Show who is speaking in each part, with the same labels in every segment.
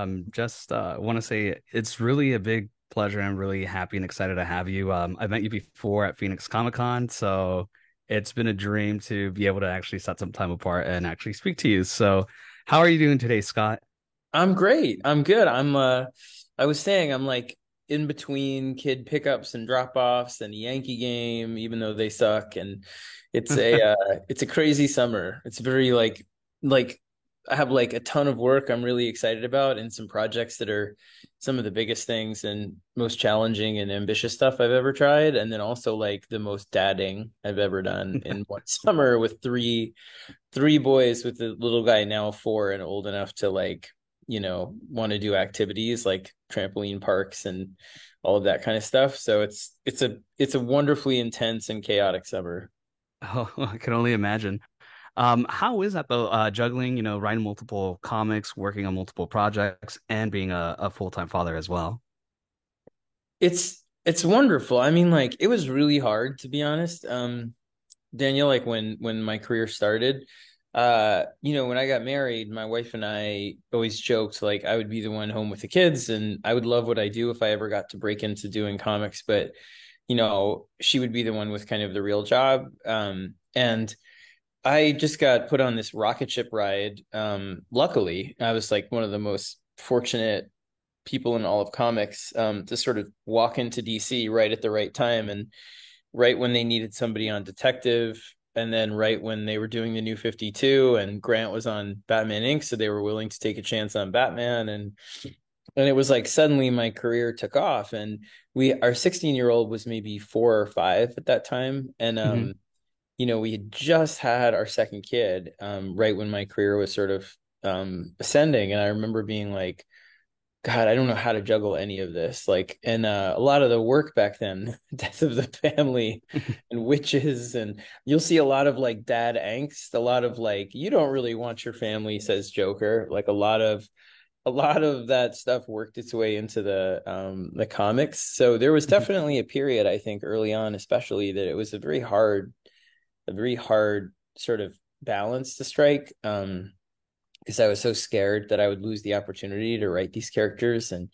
Speaker 1: Um, just uh, want to say it's really a big pleasure. I'm really happy and excited to have you. Um, I met you before at Phoenix Comic Con, so it's been a dream to be able to actually set some time apart and actually speak to you. So, how are you doing today, Scott?
Speaker 2: I'm great. I'm good. I'm uh I was saying I'm like in between kid pickups and drop offs and a Yankee game, even though they suck. And it's a uh, it's a crazy summer. It's very like like I have like a ton of work I'm really excited about and some projects that are some of the biggest things and most challenging and ambitious stuff I've ever tried. And then also like the most dadding I've ever done in one summer with three three boys with the little guy now four and old enough to like you know want to do activities like trampoline parks and all of that kind of stuff so it's it's a it's a wonderfully intense and chaotic summer
Speaker 1: oh i can only imagine um how is that though uh juggling you know writing multiple comics working on multiple projects and being a, a full-time father as well?
Speaker 2: It's it's wonderful. I mean like it was really hard to be honest. Um daniel like when when my career started uh you know when i got married my wife and i always joked like i would be the one home with the kids and i would love what i do if i ever got to break into doing comics but you know she would be the one with kind of the real job. Um and i just got put on this rocket ship ride um luckily. I was like one of the most fortunate people in all of comics um to sort of walk into dc right at the right time and right when they needed somebody on detective and then right when they were doing the new 52 and grant was on batman inc so they were willing to take a chance on batman. And and it was like suddenly my career took off and we our 16 year old was maybe four or five at that time. And um mm-hmm. You know we had just had our second kid um right when my career was sort of um ascending and i remember being like God, I don't know how to juggle any of this. Like, and uh, a lot of the work back then, death of the family and witches, and you'll see a lot of like dad angst, a lot of like, you don't really want your family, says Joker. Like a lot of, a lot of that stuff worked its way into the um the comics. So there was mm-hmm. definitely a period, I think, early on, especially that it was a very hard, a very hard sort of balance to strike. Um, because I was so scared that I would lose the opportunity to write these characters and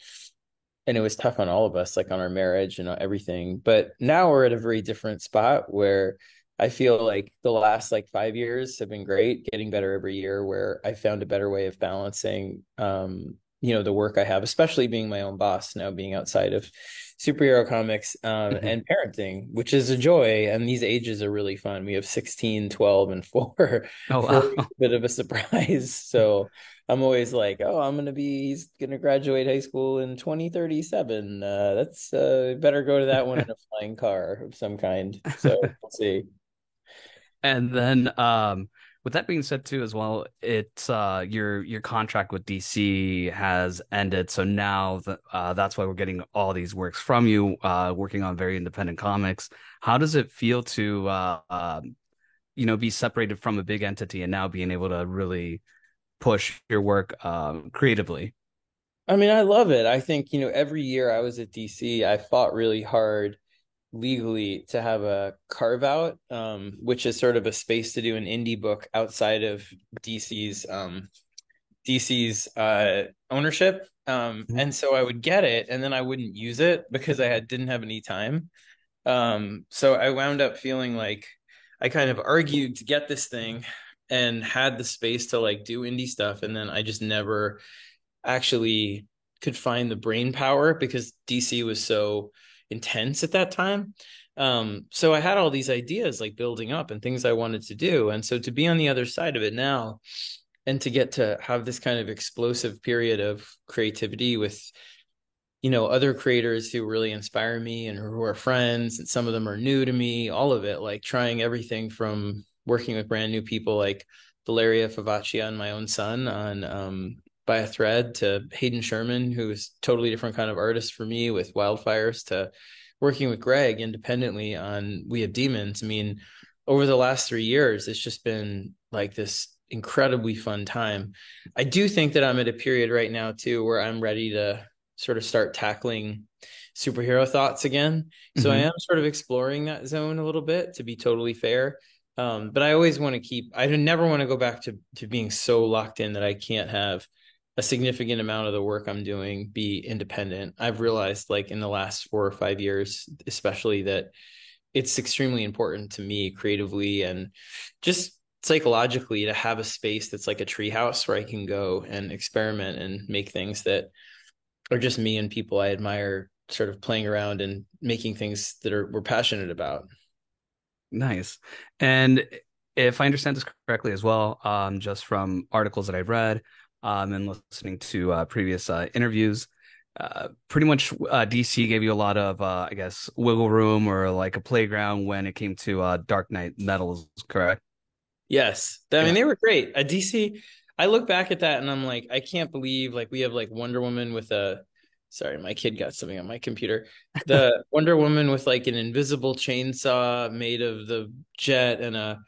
Speaker 2: and it was tough on all of us like on our marriage and everything but now we're at a very different spot where I feel like the last like 5 years have been great getting better every year where I found a better way of balancing um you know the work I have especially being my own boss now being outside of superhero comics um, mm-hmm. and parenting, which is a joy. And these ages are really fun. We have 16, 12, and four. Oh, wow. a bit of a surprise. So I'm always like, oh, I'm going to be, he's going to graduate high school in 2037. Uh, that's uh, better go to that one in a flying car of some kind. So we'll see.
Speaker 1: And then, um, with that being said too as well it's uh your your contract with dc has ended so now the, uh, that's why we're getting all these works from you uh working on very independent comics. How does it feel to uh, uh you know be separated from a big entity and now being able to really push your work um creatively?
Speaker 2: I mean i love it. I think you know every year i was at dc i fought really hard legally to have a carve out, um, which is sort of a space to do an indie book outside of DC's um, DC's uh, ownership. Um, mm-hmm. And so I would get it, and then I wouldn't use it because I had didn't have any time. Um, so I wound up feeling like I kind of argued to get this thing and had the space to like do indie stuff, and then I just never actually could find the brain power because DC was so intense at that time. Um, so I had all these ideas like building up and things I wanted to do. And so to be on the other side of it now and to get to have this kind of explosive period of creativity with you know other creators who really inspire me and who are friends and some of them are new to me all of it like trying everything from working with brand new people like valeria favoccia and my own son on um, by a thread to Hayden Sherman, who's totally different kind of artist for me with wildfires, to working with Greg independently on We Have Demons. I mean, over the last three years, it's just been like this incredibly fun time. I do think that I'm at a period right now too where I'm ready to sort of start tackling superhero thoughts again. So mm-hmm. I am sort of exploring that zone a little bit to be totally fair. Um, but I always want to keep I never want to go back to to being so locked in that I can't have a significant amount of the work I'm doing be independent. I've realized like in the last 4 or 5 years especially that it's extremely important to me creatively and just psychologically to have a space that's like a treehouse where I can go and experiment and make things that are just me and people I admire sort of playing around and making things that are we're passionate about.
Speaker 1: Nice. And if I understand this correctly as well, um, just from articles that I've read um, and listening to uh, previous uh, interviews, uh, pretty much uh, DC gave you a lot of, uh, I guess, wiggle room or like a playground when it came to uh, Dark Nights Metal, correct?
Speaker 2: Yes. I mean, they were great. A DC, I look back at that and I'm like, I can't believe like we have like Wonder Woman with a sorry, my kid got something on my computer. The Wonder Woman with like an invisible chainsaw made of the jet and a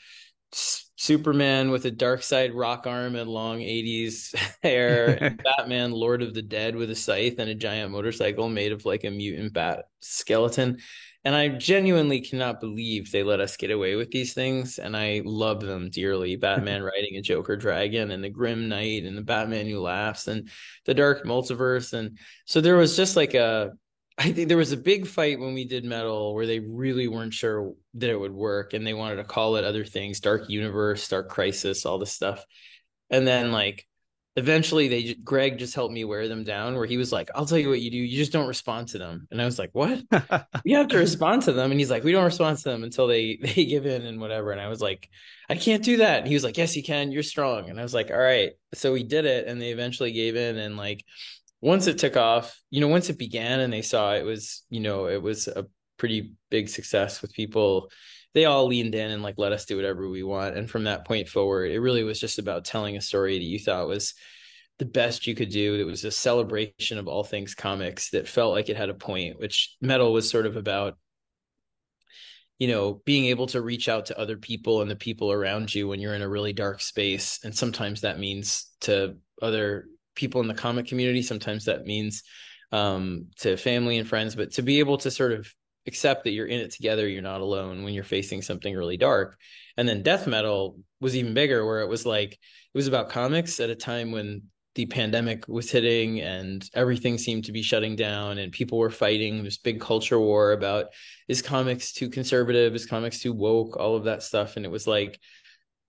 Speaker 2: Superman with a Darkseid rock arm and long 80s hair, Batman, Lord of the Dead, with a scythe and a giant motorcycle made of like a mutant bat skeleton. And I genuinely cannot believe they let us get away with these things. And I love them dearly. Batman riding a Joker dragon and the Grim Knight and the Batman who laughs and the Dark Multiverse. And so there was just like a, I think there was a big fight when we did metal where they really weren't sure that it would work and they wanted to call it other things, Dark Universe, Dark Crisis, all this stuff. And then like eventually they greg just helped me wear them down where he was like i'll tell you what you do you just don't respond to them. And i was like what? You have to respond to them. And he's like we don't respond to them until they they give in and whatever. And i was like i can't do that. And he was like yes you can. You're strong. And i was like all right. So we did it and they eventually gave in and like once it took off you know once it began and they saw it was you know it was a pretty big success with people they all leaned in and like let us do whatever we want. And from that point forward, it really was just about telling a story that you thought was the best you could do. It was a celebration of all things comics that felt like it had a point, which metal was sort of about you know being able to reach out to other people and the people around you when you're in a really dark space and sometimes that means to other people in the comic community. Sometimes that means um, to family and friends but to be able to sort of accept that you're in it together you're not alone when you're facing something really dark. And then death metal was even bigger where it was like it was about comics at a time when the pandemic was hitting and everything seemed to be shutting down and people were fighting this big culture war about is comics too conservative? Is comics too woke? All of that stuff. And it was like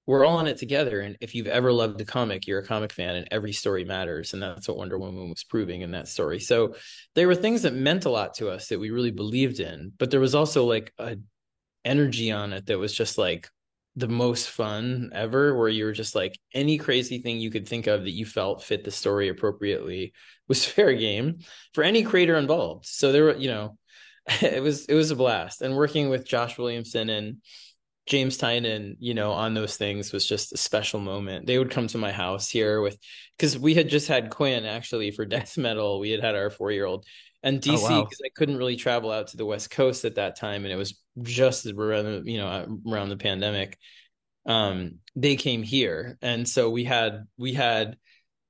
Speaker 2: we're all in it together. And if you've ever loved a comic, you're a comic fan, and every story matters. And that's what Wonder Woman was proving in that story. So there were things that meant a lot to us that we really believed in, but there was also like a energy on it that was just like the most fun ever, where you were just like any crazy thing you could think of that you felt fit the story appropriately was fair game for any creator involved. So there were, you know, it was it was a blast. And working with Josh Williamson and James Tynion, you know, on those things was just a special moment. They would come to my house here with, because we had just had Quinn actually for death metal. We had had our four year old and DC because oh, wow. I couldn't really travel out to the West Coast at that time, and it was just around the, you know around the pandemic. Um, they came here, and so we had we had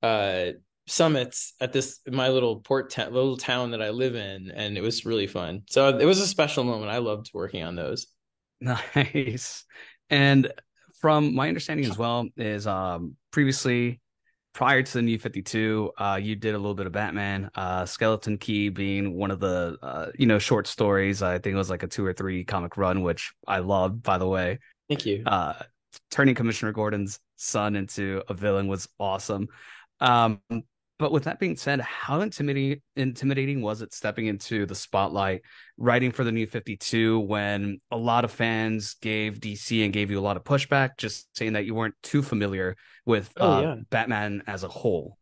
Speaker 2: uh summits at this my little port ta- little town that I live in, and it was really fun. So it was a special moment. I loved working on those.
Speaker 1: Nice. And from my understanding as well is um previously prior to the new 52 uh you did a little bit of batman uh skeleton key being one of the uh you know short stories. I think it was like a two or three comic run which i loved by the way.
Speaker 2: Thank you.
Speaker 1: Uh turning commissioner gordon's son into a villain was awesome. Um but with that being said, how intimidating intimidating was it stepping into the spotlight, writing for the new 52 when a lot of fans gave DC and gave you a lot of pushback, just saying that you weren't too familiar with oh, uh, yeah. Batman as a whole?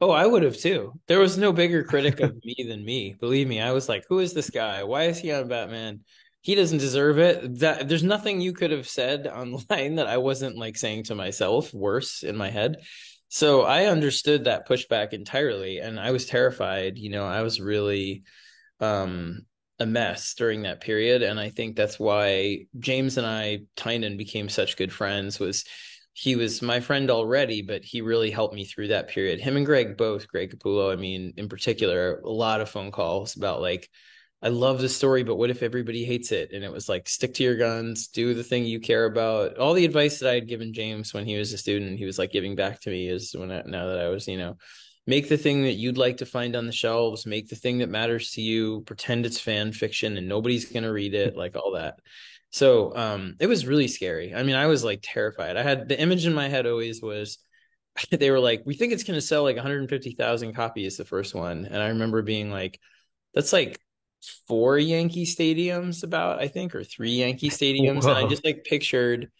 Speaker 2: Oh, I would have too. There was no bigger critic of me than me. Believe me, I was like, "Who is this guy? Why is he on Batman? He doesn't deserve it." That there's nothing you could have said online that I wasn't like saying to myself worse in my head. So I understood that pushback entirely and I was terrified. You know, I was really um, a mess during that period. And I think that's why James and I, Tynion, became such good friends was he was my friend already, but he really helped me through that period. Him and Greg both, Greg Capullo, I mean, in particular, a lot of phone calls about like, I love the story, but what if everybody hates it? And it was like, stick to your guns, do the thing you care about. All the advice that I had given James when he was a student, he was like giving back to me is when I, now that I was, you know, make the thing that you'd like to find on the shelves, make the thing that matters to you, pretend it's fan fiction and nobody's going to read it, like all that. So um, it was really scary. I mean, I was like terrified. I had the image in my head always was they were like, we think it's going to sell like 150,000 copies the first one. And I remember being like, that's like four Yankee stadiums about, I think, or three Yankee stadiums. Whoa. And I just like pictured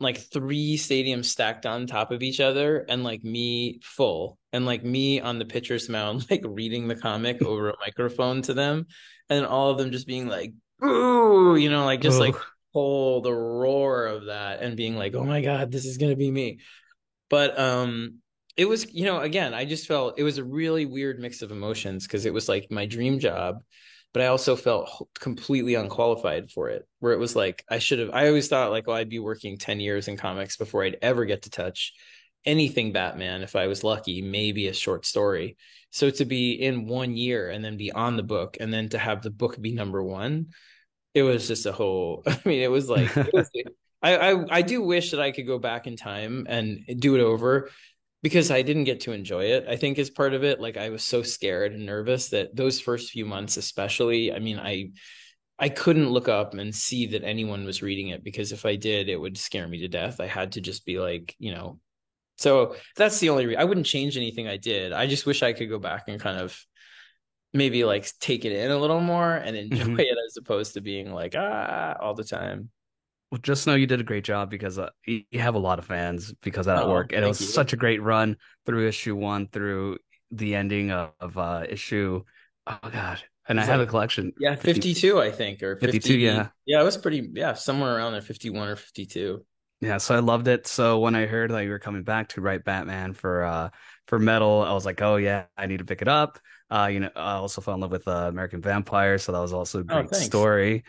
Speaker 2: like three stadiums stacked on top of each other and like me full and like me on the pitcher's mound, like reading the comic over a microphone to them. And all of them just being like, ooh, you know, like just like pull the roar of that and being like, oh my God, this is gonna be me. But um it was, you know, again, I just felt it was a really weird mix of emotions because it was like my dream job, but I also felt completely unqualified for it. Where it was like I should have I always thought like, well, I'd be working 10 years in comics before I'd ever get to touch anything Batman if I was lucky, maybe a short story. So to be in one year and then be on the book and then to have the book be number one it was just a whole i mean it was like it was, I, I i do wish that i could go back in time and do it over because i didn't get to enjoy it i think is part of it like i was so scared and nervous that those first few months especially i mean i i couldn't look up and see that anyone was reading it because if i did it would scare me to death i had to just be like you know so that's the only reason i wouldn't change anything i did i just wish i could go back and kind of maybe like take it in a little more and enjoy mm-hmm. it as opposed to being like ah all the time.
Speaker 1: Well, just know you did a great job because uh, you have a lot of fans because of that oh, work, and it was you. such a great run through issue one through the ending of, of uh, issue. Oh god, and I like, have a collection.
Speaker 2: Yeah, 52, I think, or 50,
Speaker 1: 52. Yeah,
Speaker 2: yeah, it was pretty. Yeah, somewhere around there, 51 or 52.
Speaker 1: Yeah, so I loved it. So when I heard that you were coming back to write Batman for uh for metal, I was like, oh yeah, I need to pick it up. Uh, you know, I also fell in love with uh, American Vampire, so that was also a oh, great oh, story.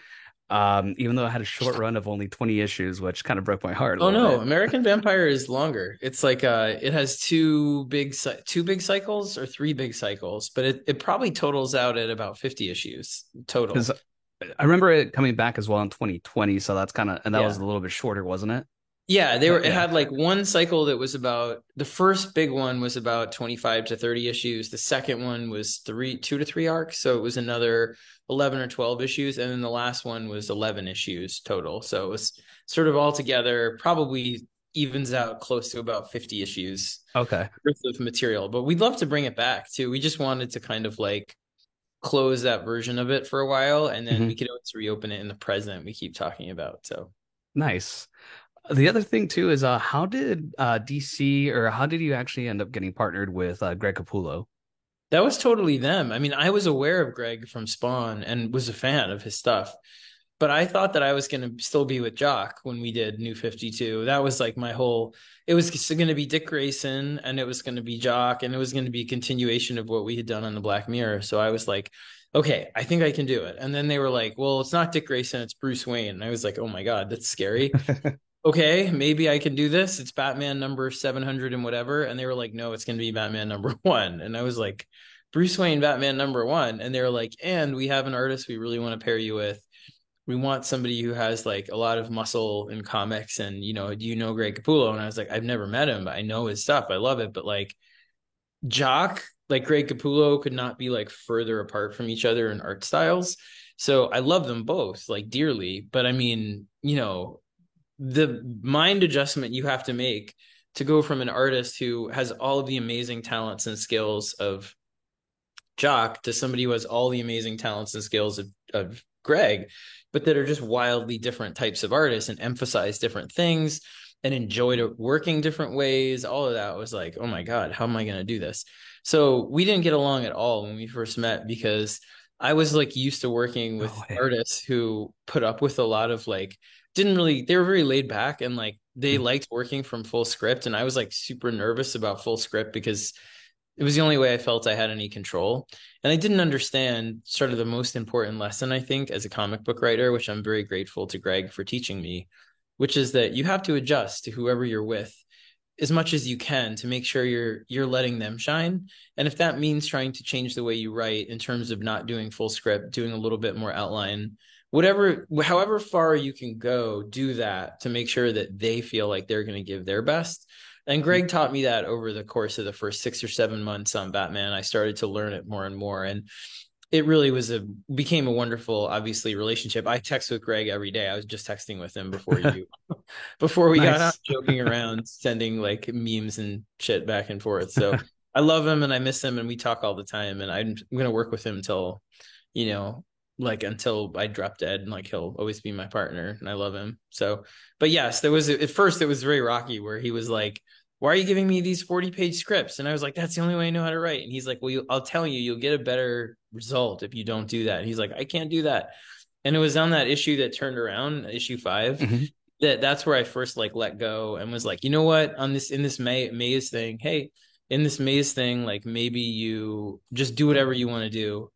Speaker 1: Um, even though I had a short run of only 20 issues, which kind of broke my heart.
Speaker 2: oh no. American Vampire is longer. It's like uh, it has two big two big cycles or three big cycles, but it, it probably totals out at about 50 issues total.
Speaker 1: I remember it coming back as well in 2020, so that's kind of and that yeah. was a little bit shorter, wasn't it?
Speaker 2: Yeah, they were. It had like one cycle that was about the first big one was about twenty five to thirty issues. The second one was three, two to three arcs, so it was another eleven or twelve issues, and then the last one was eleven issues total. So it was sort of all together, probably evens out close to about fifty issues.
Speaker 1: Okay,
Speaker 2: worth of material, but we'd love to bring it back too. We just wanted to kind of like close that version of it for a while, and then mm-hmm. we could always reopen it in the present. We keep talking about so
Speaker 1: nice. The other thing too is uh, how did uh, DC or how did you actually end up getting partnered with uh, Greg Capullo?
Speaker 2: That was totally them. I mean, I was aware of Greg from Spawn and was a fan of his stuff, but I thought that I was going to still be with Jock when we did New Fifty Two. That was like my whole. It was going to be Dick Grayson and it was going to be Jock and it was going to be a continuation of what we had done on the Black Mirror. So I was like, okay, I think I can do it. And then they were like, well, it's not Dick Grayson, it's Bruce Wayne. And I was like, oh my God, that's scary. okay, maybe I can do this. It's Batman number 700 and whatever. And they were like, no, it's going to be Batman number one. And I was like, Bruce Wayne, Batman number one. And they were like, and we have an artist we really want to pair you with. We want somebody who has like a lot of muscle in comics. And, you know, do you know Greg Capullo? And I was like, I've never met him, but I know his stuff. I love it. But like, Jock, like Greg Capullo could not be like further apart from each other in art styles. So I love them both like dearly. But I mean, you know, the mind adjustment you have to make to go from an artist who has all of the amazing talents and skills of Jock to somebody who has all the amazing talents and skills of, of Greg, but that are just wildly different types of artists and emphasize different things and enjoyed working different ways. All of that was like, oh my God, how am I going to do this? So we didn't get along at all when we first met because I was like used to working with oh, artists who put up with a lot of like didn't really they were very laid back and like they mm-hmm. liked working from full script and i was like super nervous about full script because it was the only way i felt i had any control and i didn't understand sort of the most important lesson i think as a comic book writer which i'm very grateful to greg for teaching me which is that you have to adjust to whoever you're with as much as you can to make sure you're you're letting them shine and if that means trying to change the way you write in terms of not doing full script doing a little bit more outline whatever however far you can go do that to make sure that they feel like they're going to give their best And mm-hmm. Greg taught me that over the course of the first six or seven months on Batman. I started to learn it more and more. And it really was a became a wonderful obviously relationship i text with greg every day i was just texting with him before you before we nice. got out joking around sending like memes and shit back and forth so i love him and i miss him and we talk all the time and i'm, I'm going to work with him until you know like until i drop dead and like he'll always be my partner and i love him so but yes there was at first it was very rocky where he was like why are you giving me these 40 page scripts? And I was like, that's the only way I know how to write. And he's like, well, you, I'll tell you, you'll get a better result if you don't do that. And he's like, I can't do that. And it was on that issue that turned around, issue 5 mm-hmm. that that's where I first like let go and was like, you know what, on this, in this May, maze thing, hey, in this maze thing, like maybe you just do whatever you want to do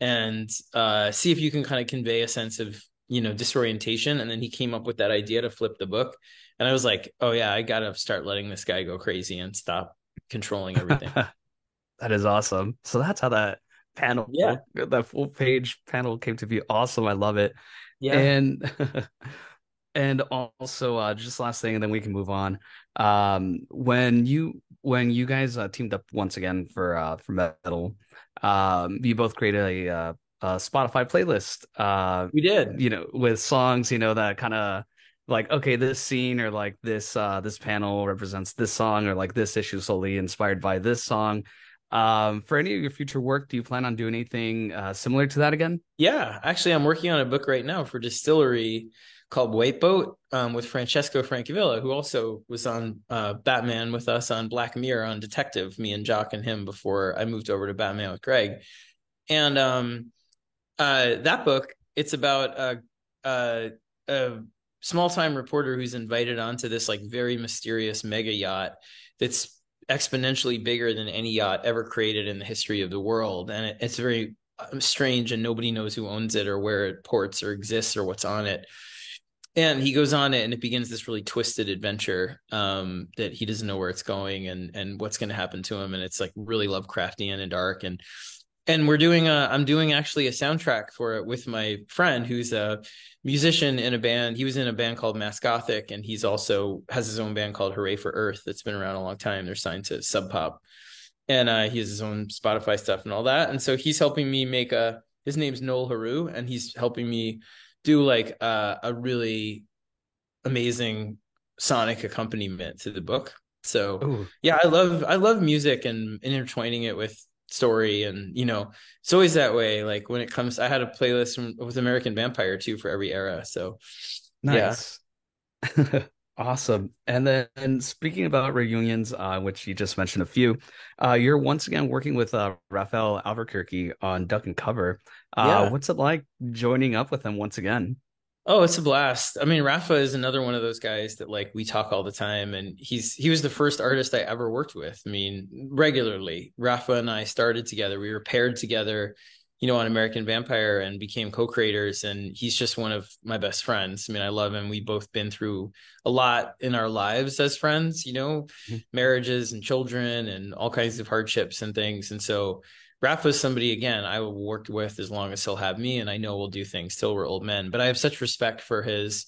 Speaker 2: and uh, see if you can kind of convey a sense of, you know, disorientation. And then he came up with that idea to flip the book and I was like, oh yeah, I gotta start letting this guy go crazy and stop controlling everything.
Speaker 1: that is awesome. So that's how that panel,
Speaker 2: yeah,
Speaker 1: that full page panel came to be awesome. I love it.
Speaker 2: Yeah,
Speaker 1: and and also uh, just last thing, and then we can move on. Um, when you when you guys uh, teamed up once again for uh, for metal, um, you both created a, uh, a Spotify playlist. Uh,
Speaker 2: we did,
Speaker 1: you know, with songs, you know, that kind of like okay this scene or like this uh this panel represents this song or like this issue solely inspired by this song um for any of your future work do you plan on doing anything uh similar to that again
Speaker 2: yeah actually i'm working on a book right now for DSTLRY called white boat um, with francesco francavilla who also was on uh, batman with us on black mirror on detective me and jock and him before i moved over to batman with greg. And um uh that book it's about a, uh, uh small time reporter who's invited onto this like very mysterious mega yacht that's exponentially bigger than any yacht ever created in the history of the world. And it, it's very um, strange and nobody knows who owns it or where it ports or exists or what's on it and he goes on it and it begins this really twisted adventure um, that he doesn't know where it's going and and what's going to happen to him. And it's like really lovecraftian and dark. And and we're doing a i'm doing actually a soundtrack for it with my friend who's a musician in a band. He was in a band called mass gothic and he's also has his own band called hooray for earth that's been around a long time. They're signed to sub pop and uh, he has his own spotify stuff and all that. And so he's helping me make a his name's noel heroux and he's helping me do like uh, a really amazing sonic accompaniment to the book so Ooh. yeah i love i love music and intertwining it with story and you know it's always that way like when it comes i had a playlist from, with american vampire too for every era so
Speaker 1: nice yeah. awesome and then and speaking about reunions uh, which you just mentioned a few uh, you're once again working with uh, rafael albuquerque on duck and cover uh, yeah. what's it like joining up with him once again
Speaker 2: Oh, it's a blast. I mean, Rafa is another one of those guys that like we talk all the time and he's he was the first artist I ever worked with. I mean, regularly. Rafa and I started together. We were paired together, you know, on American Vampire and became co-creators and he's just one of my best friends. I mean, I love him. We've both been through a lot in our lives as friends, you know, mm-hmm. marriages and children and all kinds of hardships and things. And so Rafa's somebody again I will work with as long as he'll have me, and I know we'll do things till we're old men. But I have such respect for his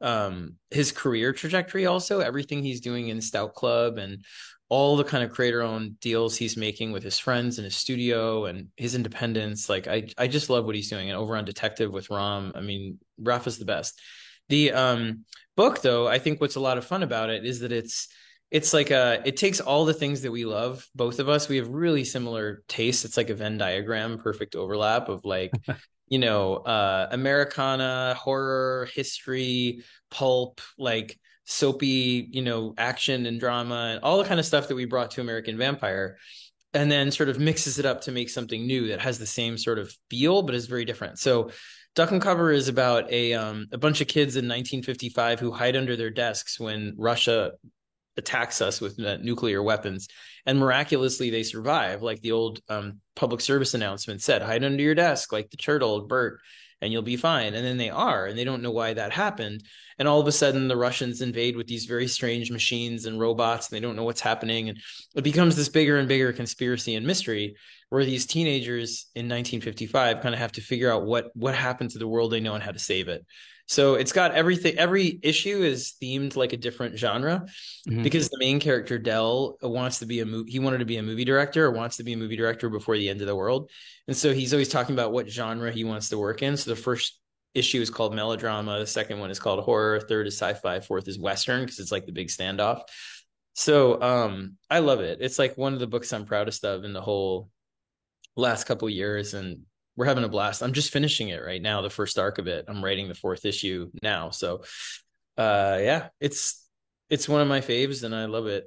Speaker 2: um his career trajectory also everything he's doing in stout club and all the kind of creator owned deals he's making with his friends in his studio and his independence like i i just love what he's doing. And over on detective with ram i mean rafa's the best. The um book though i think what's a lot of fun about it is that it's it's like a it takes all the things that we love both of us. We have really similar tastes. It's like a venn diagram perfect overlap of like you know uh americana horror history pulp like soapy you know action and drama and all the kind of stuff that we brought to american vampire and then sort of mixes it up to make something new that has the same sort of feel but is very different. So Duck and Cover is about a um, a bunch of kids in 1955 who hide under their desks when Russia attacks us with nuclear weapons and miraculously they survive like the old um, public service announcement said hide under your desk like the turtle bert and you'll be fine. And then they are and they don't know why that happened. And all of a sudden the russians invade with these very strange machines and robots and they don't know what's happening. And it becomes this bigger and bigger conspiracy and mystery where these teenagers in 1955 kind of have to figure out what what happened to the world they know and how to save it. So it's got everything. Every issue is themed like a different genre mm-hmm. because the main character Dell wants to be a movie. He wanted to be a movie director or wants to be a movie director before the end of the world, and so he's always talking about what genre he wants to work in. So the first issue is called melodrama. The second one is called horror. Third is sci-fi. Fourth is western because it's like the big standoff. So um, I love it. It's like one of the books I'm proudest of in the whole last couple years, and we're having a blast. I'm just finishing it right now, the first arc of it. I'm writing the fourth issue now. So uh yeah, it's it's one of my faves and I love it.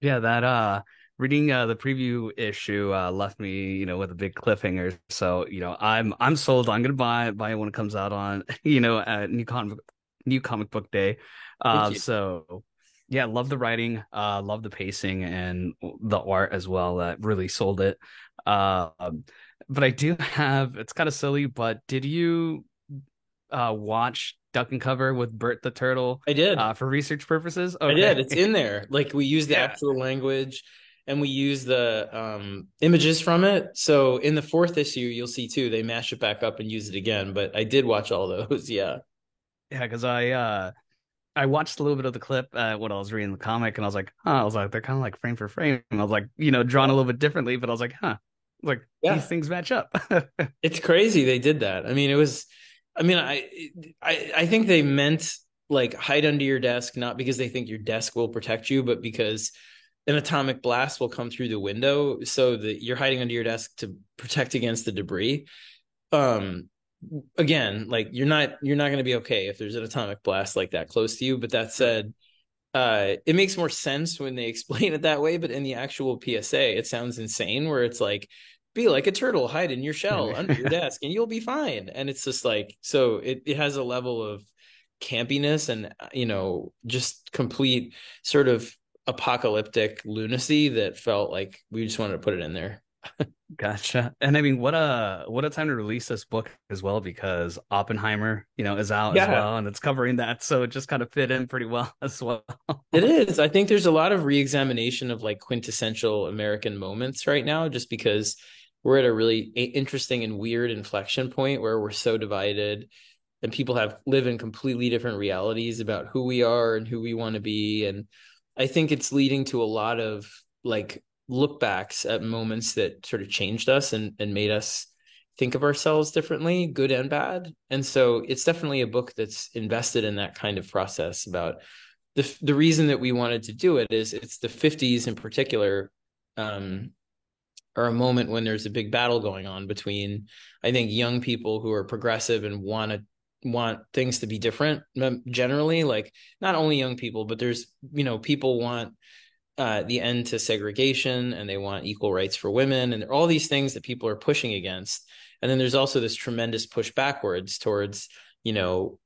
Speaker 1: Yeah, that uh reading uh the preview issue uh left me, you know, with a big cliffhanger. So, you know, I'm I'm sold. I'm gonna buy buy it when it comes out on, you know, new comic new comic book day. Uh so yeah, love the writing, uh love the pacing and the art as well. That really sold it. Uh, but I do have it's kind of silly, but did you uh watch Duck and Cover with Bert the Turtle?
Speaker 2: I did.
Speaker 1: Uh, for research purposes.
Speaker 2: Okay. I did. It's in there. Like we use the yeah. actual language and we use the um, images from it. So in the fourth issue, you'll see too, they mash it back up and use it again. But I did watch all those. Yeah.
Speaker 1: Yeah, because I uh I watched a little bit of the clip uh, when I was reading the comic, and I was like, huh. I was like, they're kind of like frame for frame. And I was like, you know, drawn a little bit differently, but I was like, huh like yeah. these things match up.
Speaker 2: it's crazy they did that. I mean, it was. I mean, I, I I think they meant like hide under your desk, not because they think your desk will protect you, but because an atomic blast will come through the window, so that you're hiding under your desk to protect against the debris. Um, again, like you're not you're not going to be okay if there's an atomic blast like that close to you. But that said, uh, it makes more sense when they explain it that way. But in the actual PSA, it sounds insane. Where it's like, be like a turtle, hide in your shell under your desk, and you'll be fine. And it's just like, so it it has a level of campiness and you know just complete sort of apocalyptic lunacy that felt like we just wanted to put it in there.
Speaker 1: Gotcha. And I mean, what a what a time to release this book as well because Oppenheimer, you know, is out yeah. as well, and it's covering that, so it just kind of fit in pretty well as well.
Speaker 2: it is. I think there's a lot of reexamination of like quintessential American moments right now, just because we're at a really interesting and weird inflection point where we're so divided, and people have live in completely different realities about who we are and who we want to be, and I think it's leading to a lot of like look backs at moments that sort of changed us and, and made us think of ourselves differently, good and bad. And so it's definitely a book that's invested in that kind of process about the the reason that we wanted to do it is it's the 50s in particular um, are a moment when there's a big battle going on between I think young people who are progressive and want to want things to be different generally like not only young people but there's you know people want uh, the end to segregation and they want equal rights for women and all these things that people are pushing against. And then there's also this tremendous push backwards towards you know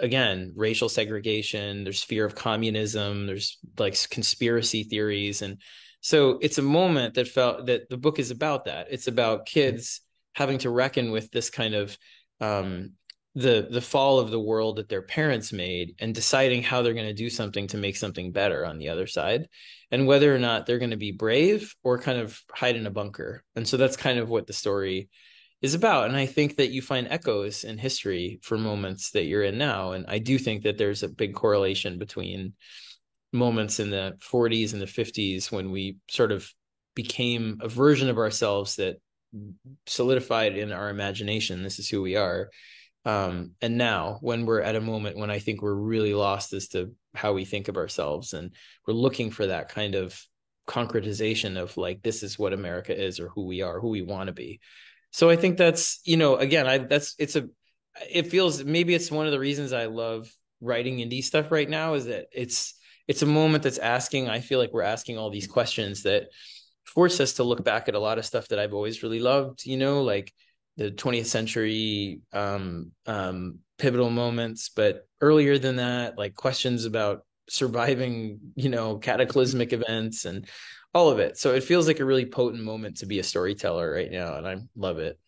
Speaker 2: again racial segregation there's fear of communism there's like conspiracy theories. And so it's a moment that felt that the book is about that. It's about kids having to reckon with this kind of um, the the fall of the world that their parents made and deciding how they're going to do something to make something better on the other side and whether or not they're going to be brave or kind of hide in a bunker. And so that's kind of what the story is about. And i think that you find echoes in history for moments that you're in now. And i do think that there's a big correlation between moments in the 40s and the 50s when we sort of became a version of ourselves that solidified in our imagination this is who we are um, and now when we're at a moment when i think we're really lost as to how we think of ourselves and we're looking for that kind of concretization of like this is what america is or who we are who we want to be. So i think that's you know again i that's it's a it feels maybe it's one of the reasons i love writing indie stuff right now is that it's it's a moment that's asking i feel like we're asking all these questions that force us to look back at a lot of stuff that i've always really loved you know like the 20th century um, um, pivotal moments, but earlier than that, like questions about surviving, you know, cataclysmic events and all of it. So it feels like a really potent moment to be a storyteller right now, and I love it.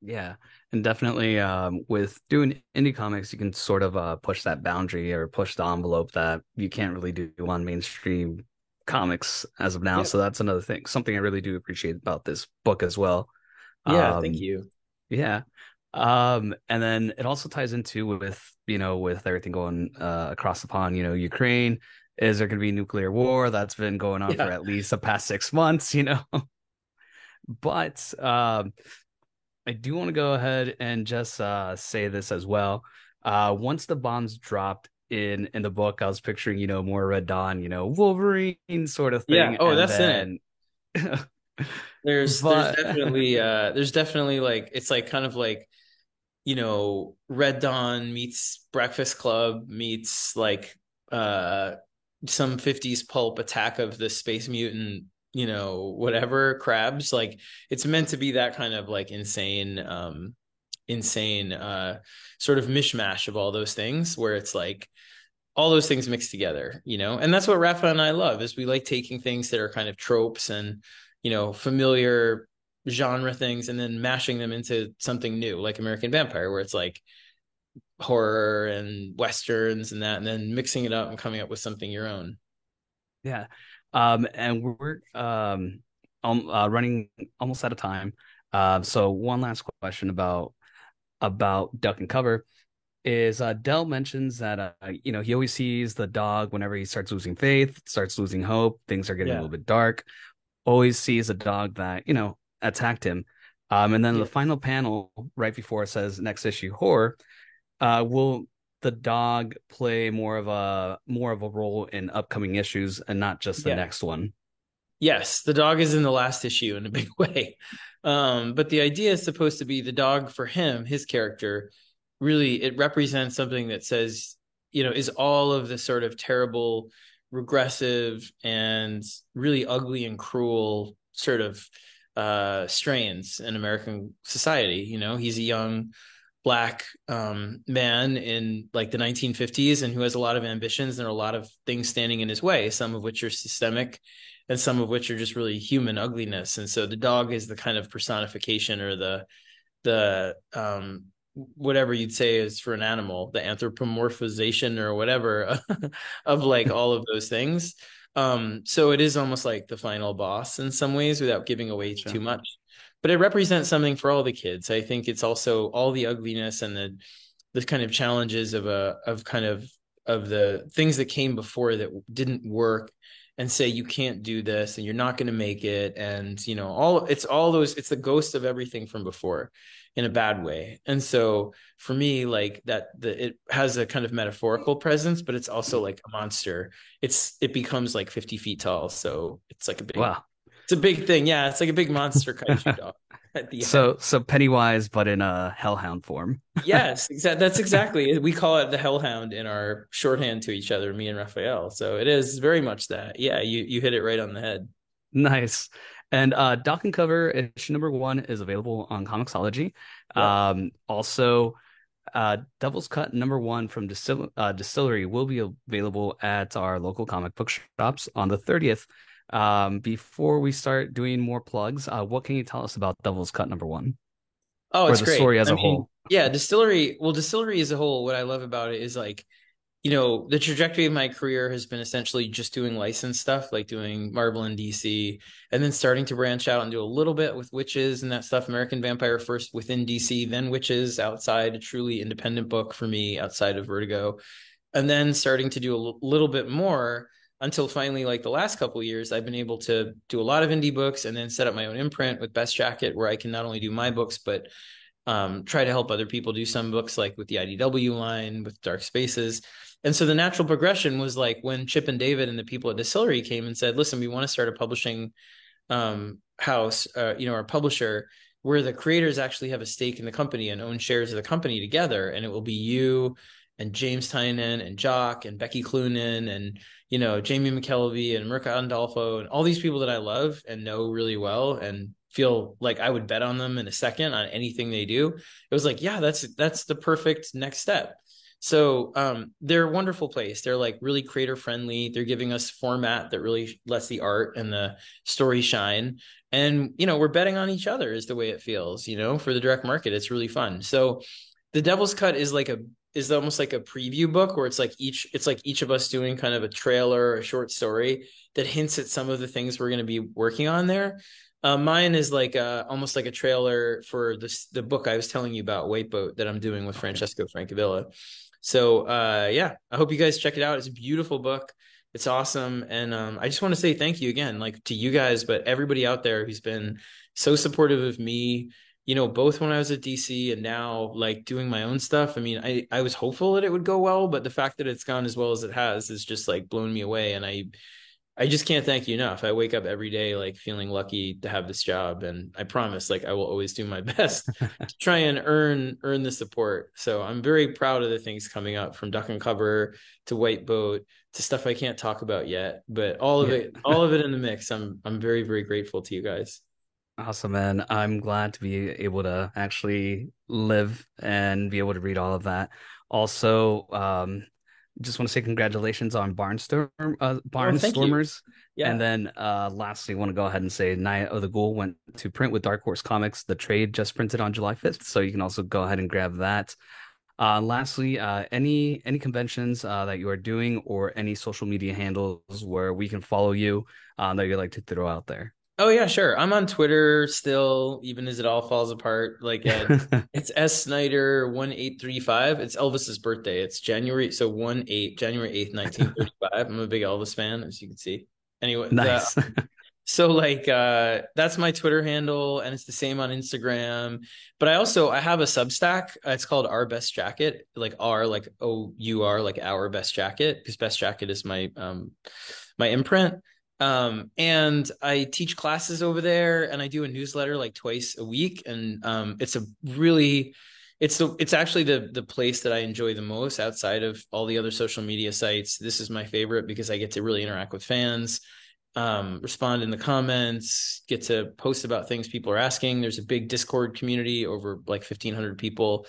Speaker 1: Yeah, and definitely um, with doing indie comics, you can sort of uh, push that boundary or push the envelope that you can't really do on mainstream comics as of now. Yeah. So that's another thing, something I really do appreciate about this book as well.
Speaker 2: Yeah, um, thank you.
Speaker 1: Yeah. Um, and then it also ties into with, you know, with everything going uh, across the pond, you know, Ukraine. Is there going to be nuclear war? That's been going on yeah. for at least the past six months, you know. but um, I do want to go ahead and just uh, say this as well. Uh, once the bombs dropped in in the book, I was picturing, you know, more Red Dawn, you know, Wolverine sort of thing.
Speaker 2: Yeah. Oh, that's then... in it. there's but... there's definitely uh there's definitely like it's like kind of like you know Red Dawn meets Breakfast Club meets like uh some 50s pulp attack of the space mutant you know whatever crabs. Like it's meant to be that kind of like insane um insane uh sort of mishmash of all those things where it's like all those things mixed together you know? And that's what rafa and i love is we like taking things that are kind of tropes and you know familiar genre things and then mashing them into something new like american vampire where it's like horror and westerns and that and then mixing it up and coming up with something your own.
Speaker 1: Yeah. Um and we're um um uh, running almost out of time. Uh, so one last question about about duck and cover is uh dell mentions that uh you know he always sees the dog whenever he starts losing faith starts losing hope things are getting yeah. a little bit dark always sees a dog that you know attacked him um and then yeah. the final panel right before it says next issue horror uh, will the dog play more of a more of a role in upcoming issues and not just the yeah. next one?
Speaker 2: Yes, the dog is in the last issue in a big way. Um, but the idea is supposed to be the dog for him, his character, really it represents something that says, you know, is all of the sort of terrible, regressive, and really ugly and cruel sort of uh strains in American society. You know, he's a young black um, man in like the 1950s and who has a lot of ambitions and a lot of things standing in his way some of which are systemic and some of which are just really human ugliness and so the dog is the kind of personification or the the um, whatever you'd say is for an animal the anthropomorphization or whatever of like all of those things um, so it is almost like the final boss in some ways without giving away sure. too much but it represents something for all the kids. I think it's also all the ugliness and the the kind of challenges of a of kind of of the things that came before that didn't work and say you can't do this and you're not going to make it and you know all it's all those it's the ghost of everything from before in a bad way and so for me like that the it has a kind of metaphorical presence but it's also like a monster it's it becomes like 50 feet tall so it's like a big
Speaker 1: wow
Speaker 2: it's a big thing. Yeah, it's like a big monster kaiju dog.
Speaker 1: so end. so Pennywise, but in a hellhound form.
Speaker 2: yes, exactly. That's exactly. We call it the hellhound in our shorthand to each other, me and Rafael. So it is very much that. Yeah, you you hit it right on the head.
Speaker 1: Nice. And uh Duck and Cover issue number one is available on Comixology. Yeah. Um also uh Devil's Cut number one from Distil- uh, DSTLRY will be available at our local comic book shops on the 30th. Um, before we start doing more plugs, uh, what can you tell us about Devil's Cut number one?
Speaker 2: Oh, it's
Speaker 1: or the
Speaker 2: great.
Speaker 1: story as
Speaker 2: I
Speaker 1: a mean, whole.
Speaker 2: Yeah, DSTLRY. Well, DSTLRY as a whole, what I love about it is like, you know, the trajectory of my career has been essentially just doing licensed stuff, like doing Marvel and DC, and then starting to branch out and do a little bit with witches and that stuff. American Vampire first within DC, then witches outside, a truly independent book for me outside of Vertigo, and then starting to do a l- little bit more until finally like the last couple years i've been able to do a lot of indie books and then set up my own imprint with best jackett where i can not only do my books but um, try to help other people do some books like with the idw line with dark spaces. And so the natural progression was like when chip and david and the people at DSTLRY came and said listen we want to start a publishing um, house uh, you know our publisher where the creators actually have a stake in the company and own shares of the company together and it will be you and James Tynion and Jock and Becky Cloonan and you know Jamie McKelvey and Mirka Andolfo and all these people that I love and know really well and feel like I would bet on them in a second on anything they do. It was like, yeah, that's that's the perfect next step. So um, they're a wonderful place. They're like really creator friendly. They're giving us format that really lets the art and the story shine. And you know, we're betting on each other is the way it feels. You know, for the direct market, it's really fun. So the Devil's Cut is like a is almost like a preview book where it's like each it's like each of us doing kind of a trailer, a short story that hints at some of the things we're going to be working on there. Uh, mine is like a, almost like a trailer for this the book I was telling you about, White Boat, that I'm doing with Francesco Francavilla. So uh, yeah, I hope you guys check it out. It's a beautiful book. It's awesome, and um, I just want to say thank you again, like to you guys, but everybody out there who's been so supportive of me you know, both when I was at DC and now like doing my own stuff. I mean, I I was hopeful that it would go well, but the fact that it's gone as well as it has is just like blown me away and I I just can't thank you enough. I wake up every day like feeling lucky to have this job and I promise like I will always do my best to try and earn earn the support. So I'm very proud of the things coming up from Duck and Cover to White Boat to stuff I can't talk about yet, but all of yeah. it all of it in the mix. I'm I'm very very grateful to you guys.
Speaker 1: Awesome, man. I'm glad to be able to actually live and be able to read all of that. Also, um, just want to say congratulations on Barnstorm, uh, Barnstormers. Oh, yeah. And then uh, lastly, want to go ahead and say Night of the Ghoul went to print with Dark Horse Comics. The trade just printed on July 5th, so you can also go ahead and grab that. Uh, lastly, uh, any any conventions uh, that you are doing or any social media handles where we can follow you uh, that you'd like to throw out there?
Speaker 2: Oh yeah, sure. I'm on Twitter still, even as it all falls apart. Like uh, it's S Snyder one eight three five. It's Elvis's birthday. It's January so one eight January eighth, nineteen thirty five. I'm a big Elvis fan, as you can see. Anyway,
Speaker 1: nice.
Speaker 2: The, so like uh that's my Twitter handle, and it's the same on Instagram. But I also I have a Substack. It's called Our Best Jackett, like R like O U R like Our Best Jackett, because Best Jackett is my um my imprint um, and I teach classes over there, and I do a newsletter like twice a week, and um, it's a really it's the it's actually the the place that I enjoy the most outside of all the other social media sites. This is my favorite because I get to really interact with fans, um, respond in the comments, get to post about things people are asking. There's a big Discord community over like 1500 people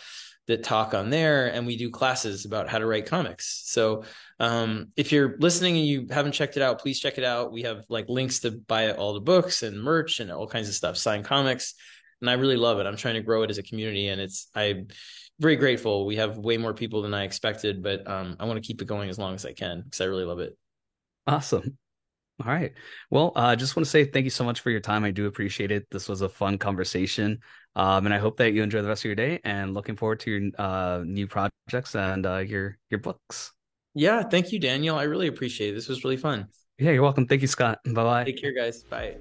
Speaker 2: that talk on there and we do classes about how to write comics. So um, if you're listening and you haven't checked it out please check it out. We have like links to buy all the books and merch and all kinds of stuff signed comics and i really love it. I'm trying to grow it as a community and it's i'm very grateful. We have way more people than i expected but um, i want to keep it going as long as i can because i really love it.
Speaker 1: Awesome all right. Well, I uh, just want to say thank you so much for your time. I do appreciate it. This was a fun conversation. Um, and I hope that you enjoy the rest of your day and looking forward to your uh, new projects and uh, your your books.
Speaker 2: Yeah, thank you, Daniel. I really appreciate it. This was really fun.
Speaker 1: Yeah, you're welcome. Thank you, Scott. Bye bye.
Speaker 2: Take care, guys. Bye.